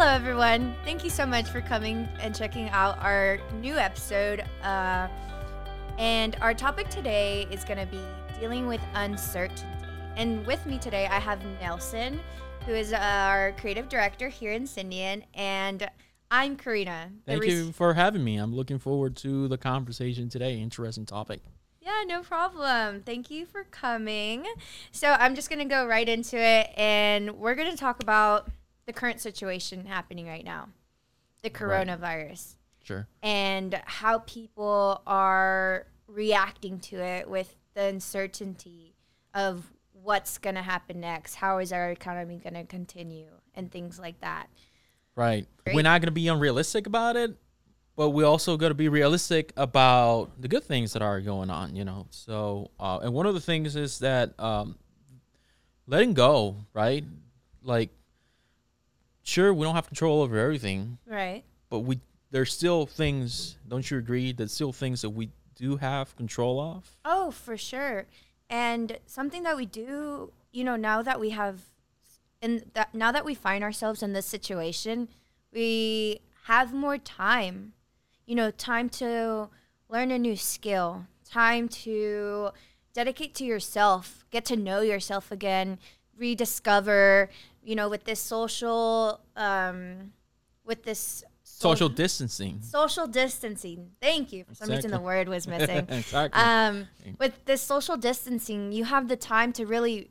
Hello, everyone. Thank you so much for coming and checking out our new episode. Uh, and our topic today is going to be dealing with uncertainty. And with me today, I have Nelson, who is our creative director here in Sindian, and I'm Karina. Thank res- you for having me. I'm looking forward to the conversation today. Interesting topic. Yeah, no problem. Thank you for coming. So I'm just going to go right into it, and we're going to talk about the current situation happening right now the Right. coronavirus. Sure. and how people are reacting to it with the uncertainty of what's going to happen next. How is our economy going to continue and things like that. Right. Great. We're not going to be unrealistic about it, but we're also going to be realistic about the good things that are going on, you know. So, uh, and one of the things is that um, letting go, right? Like, sure, we don't have control over everything, Right. but we there's still things. Don't you agree? There's still things that we do have control of. Oh, for sure. And something that we do, you know, now that we have in that now that we find ourselves in this situation, we have more time. You know, time to learn a new skill, time to dedicate to yourself, get to know yourself again, rediscover, you know, with this social um with this Social distancing. social distancing. Thank you. For some reason, the word was missing. exactly. Um, with this social distancing, you have the time to really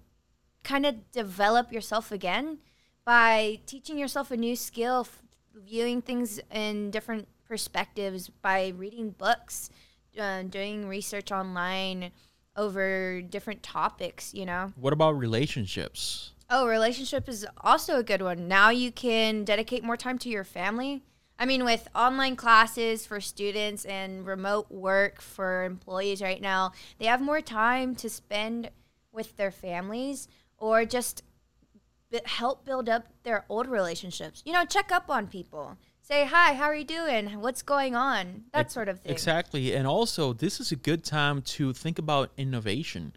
kind of develop yourself again by teaching yourself a new skill, f- viewing things in different perspectives by reading books, uh, doing research online over different topics, you know. what about relationships? Oh, relationship is also a good one. Now you can dedicate more time to your family. I mean, with online classes for students and remote work for employees right now, they have more time to spend with their families or just b- help build up their old relationships. You know, check up on people. Say, hi, how are you doing? What's going on? That Ex- sort of thing. Exactly. And also, this is a good time to think about innovation.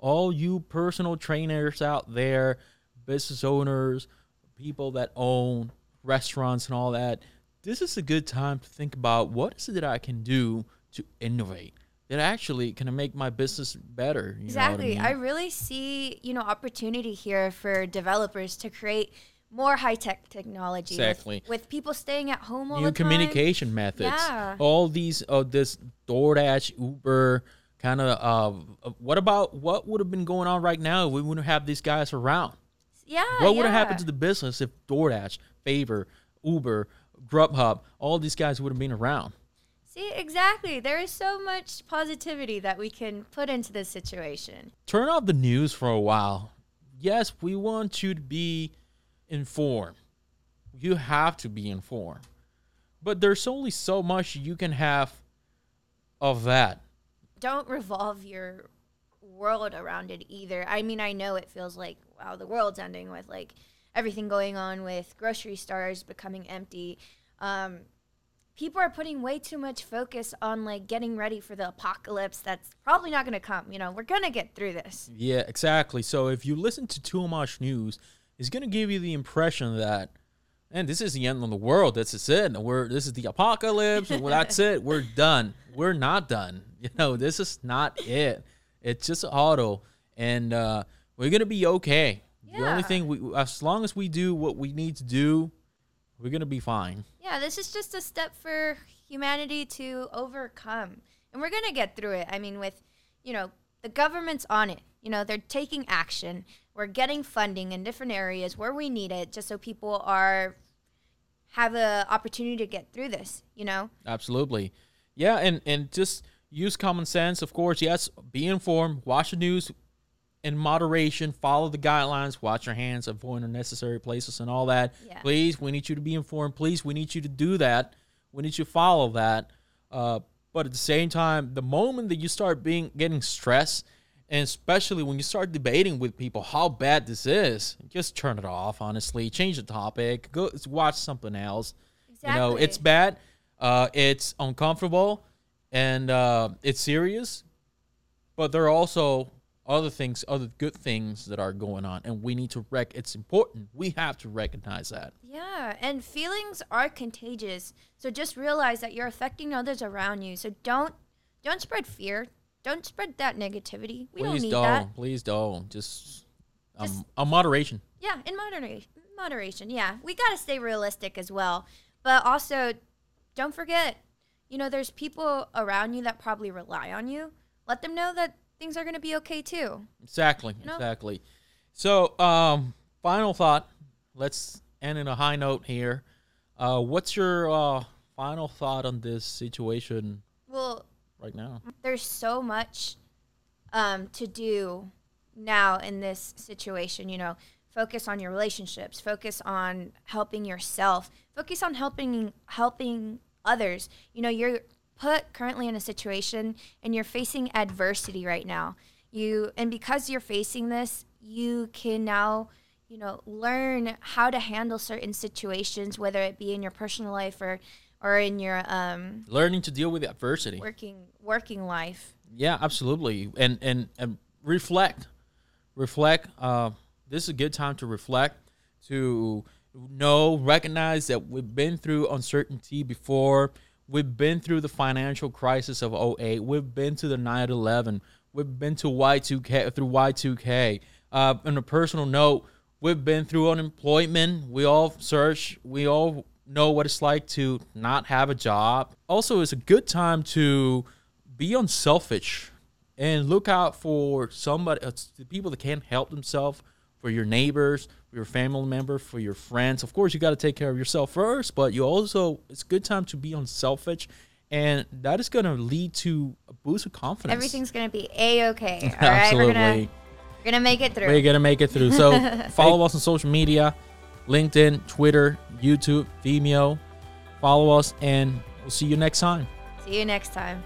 All you personal trainers out there, business owners, people that own restaurants and all that, this is a good time to think about what is it that I can do to innovate that actually can make my business better. You Exactly. Know what I, I really see, you know, opportunity here for developers to create more high tech technology. with- Exactly. With, people staying at home all New the time. communication methods. Yeah. All these, uh, this DoorDash, Uber, kind of. Uh, what about what would have been going on right now if we wouldn't have these guys around? Yeah. What would have yeah. happened to the business if DoorDash, Favor, Uber, Grubhub, all these guys would have been around? See, exactly. There is so much positivity that we can put into this situation. Turn off the news for a while. Yes, we want you to be informed. You have to be informed. But there's only so much you can have of that. Don't revolve your world around it either. I mean, I know it feels like, wow, the world's ending with like everything going on with grocery stores becoming empty. Um, people are putting way too much focus on like getting ready for the apocalypse that's probably not going to come. You know, we're going to get through this. Yeah, exactly. So if you listen to much news, it's gonna give you the impression that, and this is the end of the world. This is it. We're this is the apocalypse. well, that's it. We're done. We're not done. You know, this is not it. It's just auto, and uh, we're gonna be okay. The only thing we, as long as we do what we need to do, we're gonna be fine. Yeah, this is just a step for humanity to overcome. And we're going to get through it. I mean, with, you know, the government's on it. You know, they're taking action. We're getting funding in different areas where we need it just so people are have a opportunity to get through this, you know? Absolutely. Yeah, and and just use common sense, of course. Yes, be informed, watch the news in moderation, follow the guidelines, wash your hands, avoid unnecessary places and all that. Yeah. Please, we need you to be informed. Please, we need you to do that. We need you to follow that. Uh, but at the same time, the moment that you start being getting stressed, and especially when you start debating with people how bad this is, just turn it off. Honestly, change the topic. Go watch something else. You know, it's bad. Uh, it's uncomfortable, and uh, it's serious. But there are also other things, other good things that are going on, and we need to rec. It's important. We have to recognize that. Yeah, and feelings are contagious. So just realize that you're affecting others around you. So don't don't spread fear. Don't spread that negativity. We don't please need don't. that. Please don't. Just, um, Just- a moderation. Yeah, in moderation. Moderation. Yeah, we got to stay realistic as well. But also, don't forget, you know, there's people around you that probably rely on you. Let them know that things are going to be okay too. Exactly. know? Exactly. So, um, final thought. Let's end in a high note here. Uh, what's your uh, final thought on this situation Well, right now? there's so much um, to do now in this situation. You know, focus on your relationships, focus on helping yourself, focus on helping helping others. You know, you're put currently in a situation and you're facing adversity right now. You and because you're facing this, you can now you know learn how to handle certain situations whether it be in your personal life or or in your um Learning to deal with adversity. working working life Yeah, absolutely. And and and reflect, reflect. Uh, this is a good time to reflect, to know, recognize that we've been through uncertainty before. We've been through the financial crisis of 08. We've been to the 9/11. We've been to Y2K through Y2K. Uh, on a personal note, we've been through unemployment. We all search. We all know what it's like to not have a job. Also, it's a good time to be unselfish and look out for somebody, uh, the people that can't help themselves, for your neighbors, for your family member, for your friends. Of course, you got to take care of yourself first, but you also it's a good time to be unselfish, and that is going to lead to a boost of confidence. Everything's gonna be a okay. All right, we're gonna Absolutely. we're gonna make it through. We're gonna make it through. So follow us on social media, LinkedIn, Twitter, YouTube, Vimeo. Follow us, and we'll see you next time. See you next time.